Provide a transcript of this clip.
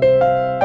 Música